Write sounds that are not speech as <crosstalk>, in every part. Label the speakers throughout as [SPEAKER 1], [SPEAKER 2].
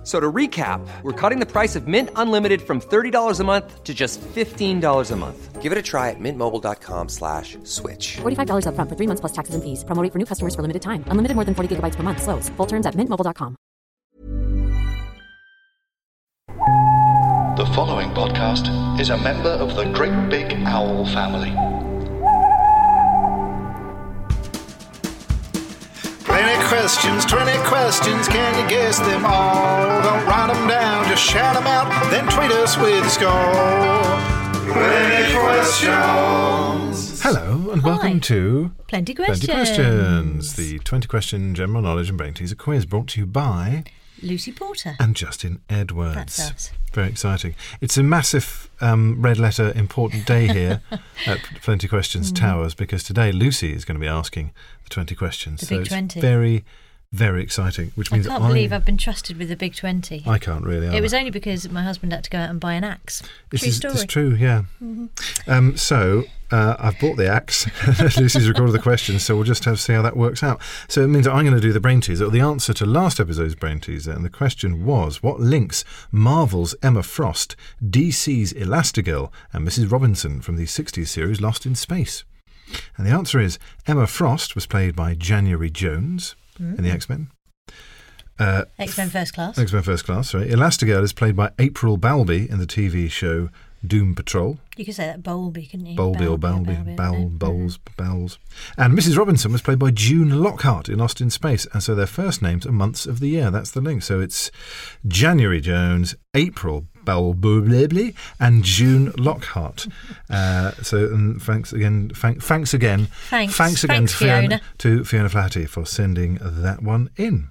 [SPEAKER 1] F- So to recap, we're cutting the price of Mint Unlimited from $30 a month to just $15 a month.
[SPEAKER 2] Give it a try at mintmobile.com slash switch.
[SPEAKER 3] $45 upfront for three months plus taxes and fees. Promo rate for new customers for limited time. Unlimited more than 40 gigabytes per month. Slows. Full terms at mintmobile.com.
[SPEAKER 4] The following podcast is a member of the Great Big Owl family.
[SPEAKER 5] Questions, 20 questions, can you guess them all? Don't write them down, just shout them out, then tweet us with a score. 20 questions.
[SPEAKER 6] Hello and welcome
[SPEAKER 7] Hi.
[SPEAKER 6] to
[SPEAKER 7] Plenty
[SPEAKER 6] Plenty
[SPEAKER 7] questions.
[SPEAKER 6] Questions, the 20 question general knowledge and brain teaser quiz brought to you by
[SPEAKER 7] Lucy Porter.
[SPEAKER 6] and Justin Edwards.
[SPEAKER 7] That's us.
[SPEAKER 6] Very exciting. It's a massive um, red letter important day here <laughs> at Plenty Questions Towers because today Lucy is going to be asking the 20 questions.
[SPEAKER 7] The
[SPEAKER 6] so
[SPEAKER 7] big
[SPEAKER 6] it's
[SPEAKER 7] 20.
[SPEAKER 6] very, very exciting, which means I
[SPEAKER 7] can't believe I've been trusted with the big 20.
[SPEAKER 6] I can't really.
[SPEAKER 7] it was only because my husband had to go out and buy an axe.
[SPEAKER 6] This
[SPEAKER 7] True
[SPEAKER 6] is
[SPEAKER 7] story.
[SPEAKER 6] it's true, yeah. Um, so uh, I've bought the axe. <laughs> Lucy's recorded the questions, so we'll just have to see how that works out. So it means I'm going to do the brain teaser, or the answer to last episode's brain teaser, and the question was: What links Marvel's Emma Frost, DC's Elastigirl, and Mrs. Robinson from the '60s series Lost in Space? And the answer is Emma Frost was played by January Jones in the X Men. Uh,
[SPEAKER 7] X Men First Class.
[SPEAKER 6] X Men First Class, sorry. Elastigirl is played by April Balby in the TV show Doom Patrol.
[SPEAKER 7] You could say that Bowlby, couldn't you?
[SPEAKER 6] Bulby or Balby,
[SPEAKER 7] Bowlby,
[SPEAKER 6] Bowel,
[SPEAKER 7] no.
[SPEAKER 6] Bowles, Bowles. And Mrs. Robinson was played by June Lockhart in Lost in Space, and so their first names are months of the year. That's the link. So it's January Jones, April Balby, and June Lockhart. Uh, so and thanks again, thank, thanks again,
[SPEAKER 7] Thanks.
[SPEAKER 6] thanks again
[SPEAKER 7] Thanks,
[SPEAKER 6] to Fiona,
[SPEAKER 7] Fiona.
[SPEAKER 6] to Fiona Flaherty for sending that one in.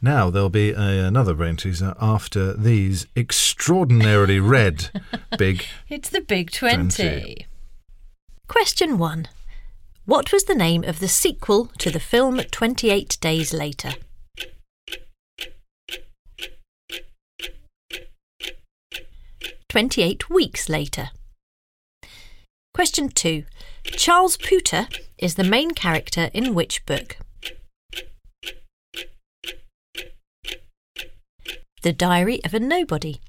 [SPEAKER 6] Now there'll be a, another brain teaser after these extraordinarily red <laughs> big
[SPEAKER 7] It's the big 20.
[SPEAKER 6] 20.
[SPEAKER 7] Question 1. What was the name of the sequel to the film 28 Days Later? Twenty-eight weeks later. Question two. Charles Pooter is the main character in which book? The Diary of a Nobody.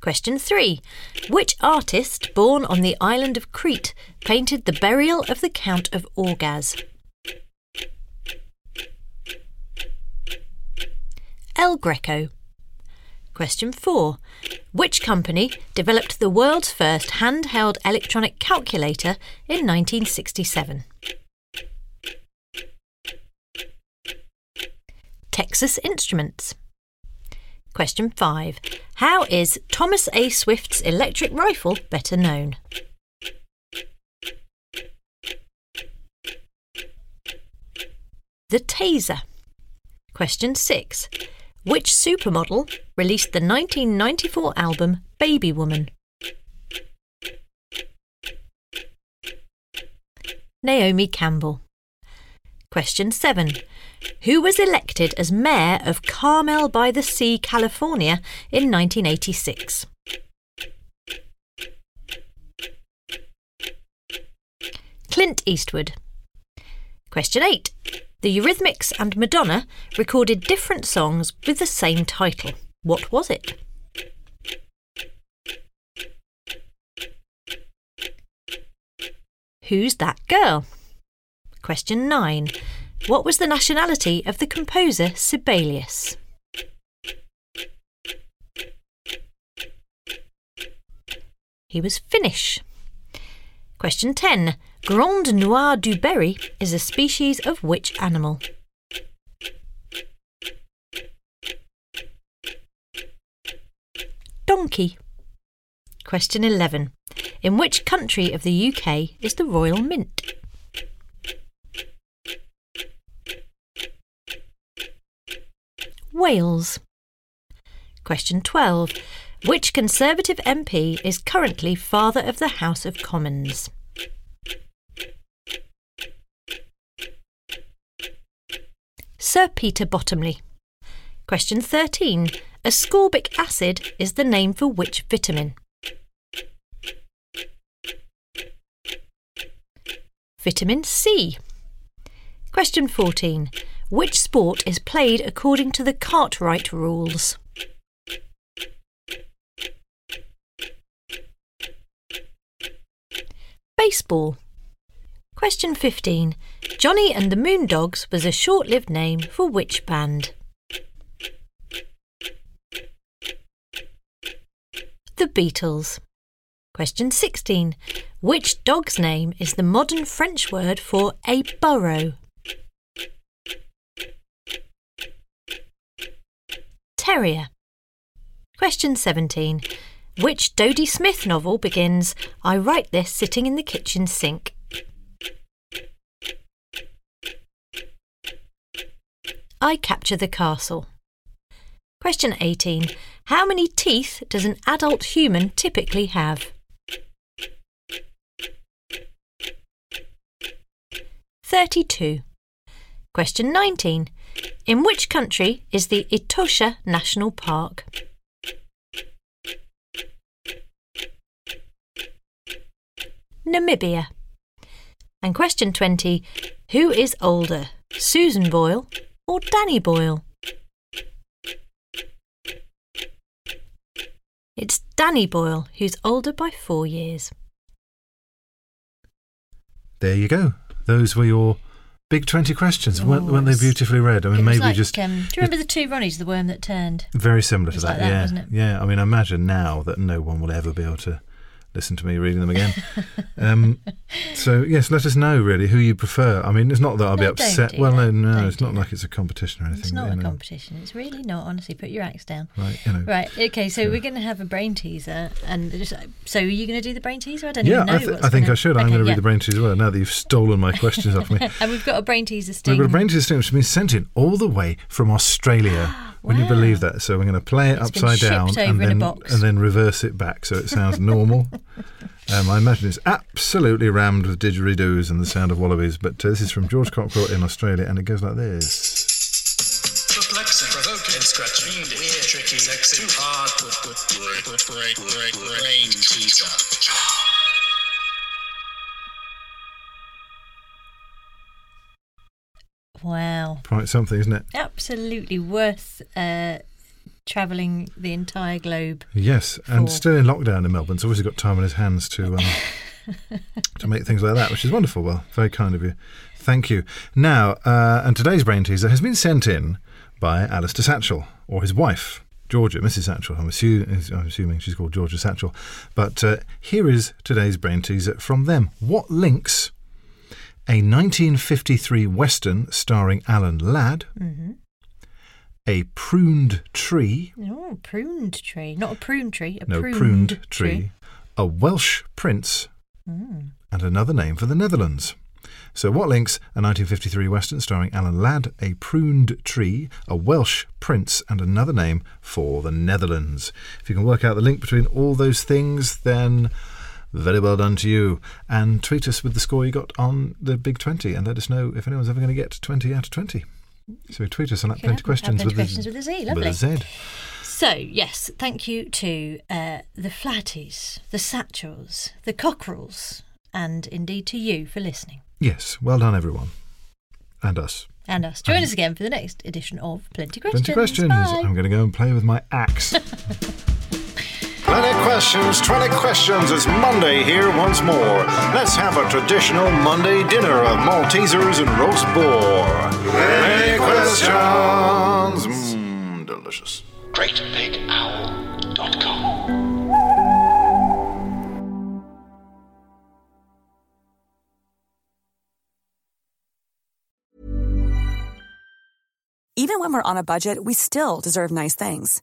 [SPEAKER 7] Question 3. Which artist, born on the island of Crete, painted the burial of the Count of Orgaz? El Greco. Question 4. Which company developed the world's first handheld electronic calculator in 1967? Texas Instruments. Question 5. How is Thomas A. Swift's electric rifle better known? The Taser. Question 6. Which supermodel released the 1994 album Baby Woman? Naomi Campbell. Question 7. Who was elected as mayor of Carmel by the Sea, California in 1986? Clint Eastwood. Question 8. The Eurythmics and Madonna recorded different songs with the same title. What was it? Who's that girl? Question 9. What was the nationality of the composer Sibelius? He was Finnish. Question 10. Grand Noir du Berry is a species of which animal? Donkey. Question 11. In which country of the UK is the Royal Mint? Wales. Question 12. Which Conservative MP is currently Father of the House of Commons? Sir Peter Bottomley. Question 13. Ascorbic acid is the name for which vitamin? Vitamin C. Question 14. Which sport is played according to the Cartwright rules? Baseball. Question 15. Johnny and the Moondogs was a short lived name for which band? The Beatles. Question 16. Which dog's name is the modern French word for a burrow? Terrier. Question 17. Which Dodie Smith novel begins, I write this sitting in the kitchen sink? I capture the castle. Question 18. How many teeth does an adult human typically have? 32. Question 19. In which country is the Etosha National Park? Namibia. And question 20. Who is older, Susan Boyle or Danny Boyle? It's Danny Boyle, who's older by four years.
[SPEAKER 6] There you go. Those were your big 20 questions. weren't, weren't they beautifully read? I mean, maybe
[SPEAKER 7] like,
[SPEAKER 6] just
[SPEAKER 7] Um, do you remember the two Ronnies, the worm that turned?
[SPEAKER 6] very similar to that.
[SPEAKER 7] like that,
[SPEAKER 6] yeah.
[SPEAKER 7] wasn't it?
[SPEAKER 6] Yeah. I mean, I imagine now that no one will ever be able to listen to me reading them again. <laughs> um, so, yes, let us know really who you prefer. I mean, it's not that I'll be
[SPEAKER 7] No, don't
[SPEAKER 6] upset.
[SPEAKER 7] do
[SPEAKER 6] well,
[SPEAKER 7] that.
[SPEAKER 6] no, no,
[SPEAKER 7] Don't
[SPEAKER 6] it's not
[SPEAKER 7] that.
[SPEAKER 6] like it's a competition or anything.
[SPEAKER 7] It's not a
[SPEAKER 6] know.
[SPEAKER 7] competition. It's really not. Honestly, put your axe down.
[SPEAKER 6] Right, you know.
[SPEAKER 7] Right. Okay. So we're going to have a brain teaser, and just, so are you going to do the brain teaser? I don't
[SPEAKER 6] Yeah,
[SPEAKER 7] even know.
[SPEAKER 6] I, th- I think
[SPEAKER 7] gonna-
[SPEAKER 6] I should. I'm going to read the brain teaser as well. Now that you've stolen my questions off me. <laughs>
[SPEAKER 7] And we've got a brain teaser sting.
[SPEAKER 6] We've got a brain teaser sting which has been sent in all the way from Australia. <gasps> <gasps> <gasps> Would you believe that? So we're going to play it
[SPEAKER 7] It's
[SPEAKER 6] upside down and
[SPEAKER 7] over in a
[SPEAKER 6] then and then reverse it back so it sounds normal. <laughs> um, I imagine it's absolutely rammed with didgeridoos and the sound of wallabies. But uh, this is from George Cockrell in Australia, and it goes like this.
[SPEAKER 8] Perplexing, provoking, scratching, weird, tricky, sexy, hard, break, break, break, brain teaser.
[SPEAKER 7] Wow.
[SPEAKER 6] Quite something, isn't it?
[SPEAKER 7] Absolutely worth uh, travelling the entire globe.
[SPEAKER 6] Yes, and still in lockdown in Melbourne. So obviously got time on his hands to um, <laughs> to make things like that, which is wonderful. Well, very kind of you. Thank you. Now, uh, and today's brain teaser has been sent in by Alistair Satchell or his wife. Georgia, Mrs. Satchell. I'm, assu- I'm assuming she's called Georgia Satchell. But uh, here is today's brain teaser from them. What links a 1953 Western starring Alan Ladd, a pruned tree,
[SPEAKER 7] Oh, pruned tree. Not a prune tree, a
[SPEAKER 6] no,
[SPEAKER 7] pruned,
[SPEAKER 6] pruned, tree, a Welsh prince,
[SPEAKER 7] Hmm.
[SPEAKER 6] and another name for the Netherlands. So, what links a 1953 Western starring Alan Ladd, a pruned tree, a Welsh prince, and another name for the Netherlands? If you can work out the link between all those things, then very well done to you. And tweet us with the score you got on the Big 20 and let us know if anyone's ever going to get 20 out of 20. So, tweet us on that
[SPEAKER 7] Can
[SPEAKER 6] plenty
[SPEAKER 7] have-
[SPEAKER 6] questions, with,
[SPEAKER 7] plenty
[SPEAKER 6] a-
[SPEAKER 7] questions with a Z,
[SPEAKER 6] with a Z.
[SPEAKER 7] So, yes, thank you to uh, the Flatties, the Satchels, the Cockerels, and indeed to you for listening.
[SPEAKER 6] Yes, well done, everyone. And us.
[SPEAKER 7] And us. Join us again for the next edition of Plenty Questions.
[SPEAKER 6] Plenty questions.
[SPEAKER 7] Bye.
[SPEAKER 6] I'm going to go and play with my axe. <laughs>
[SPEAKER 5] Plenty questions, 20 questions. It's Monday here once more. Let's have a traditional Monday dinner of Maltesers and roast boar. Plenty questions. Mmm, delicious.
[SPEAKER 4] GreatBigOwl.com.
[SPEAKER 9] Even when we're on a budget, we still deserve nice things.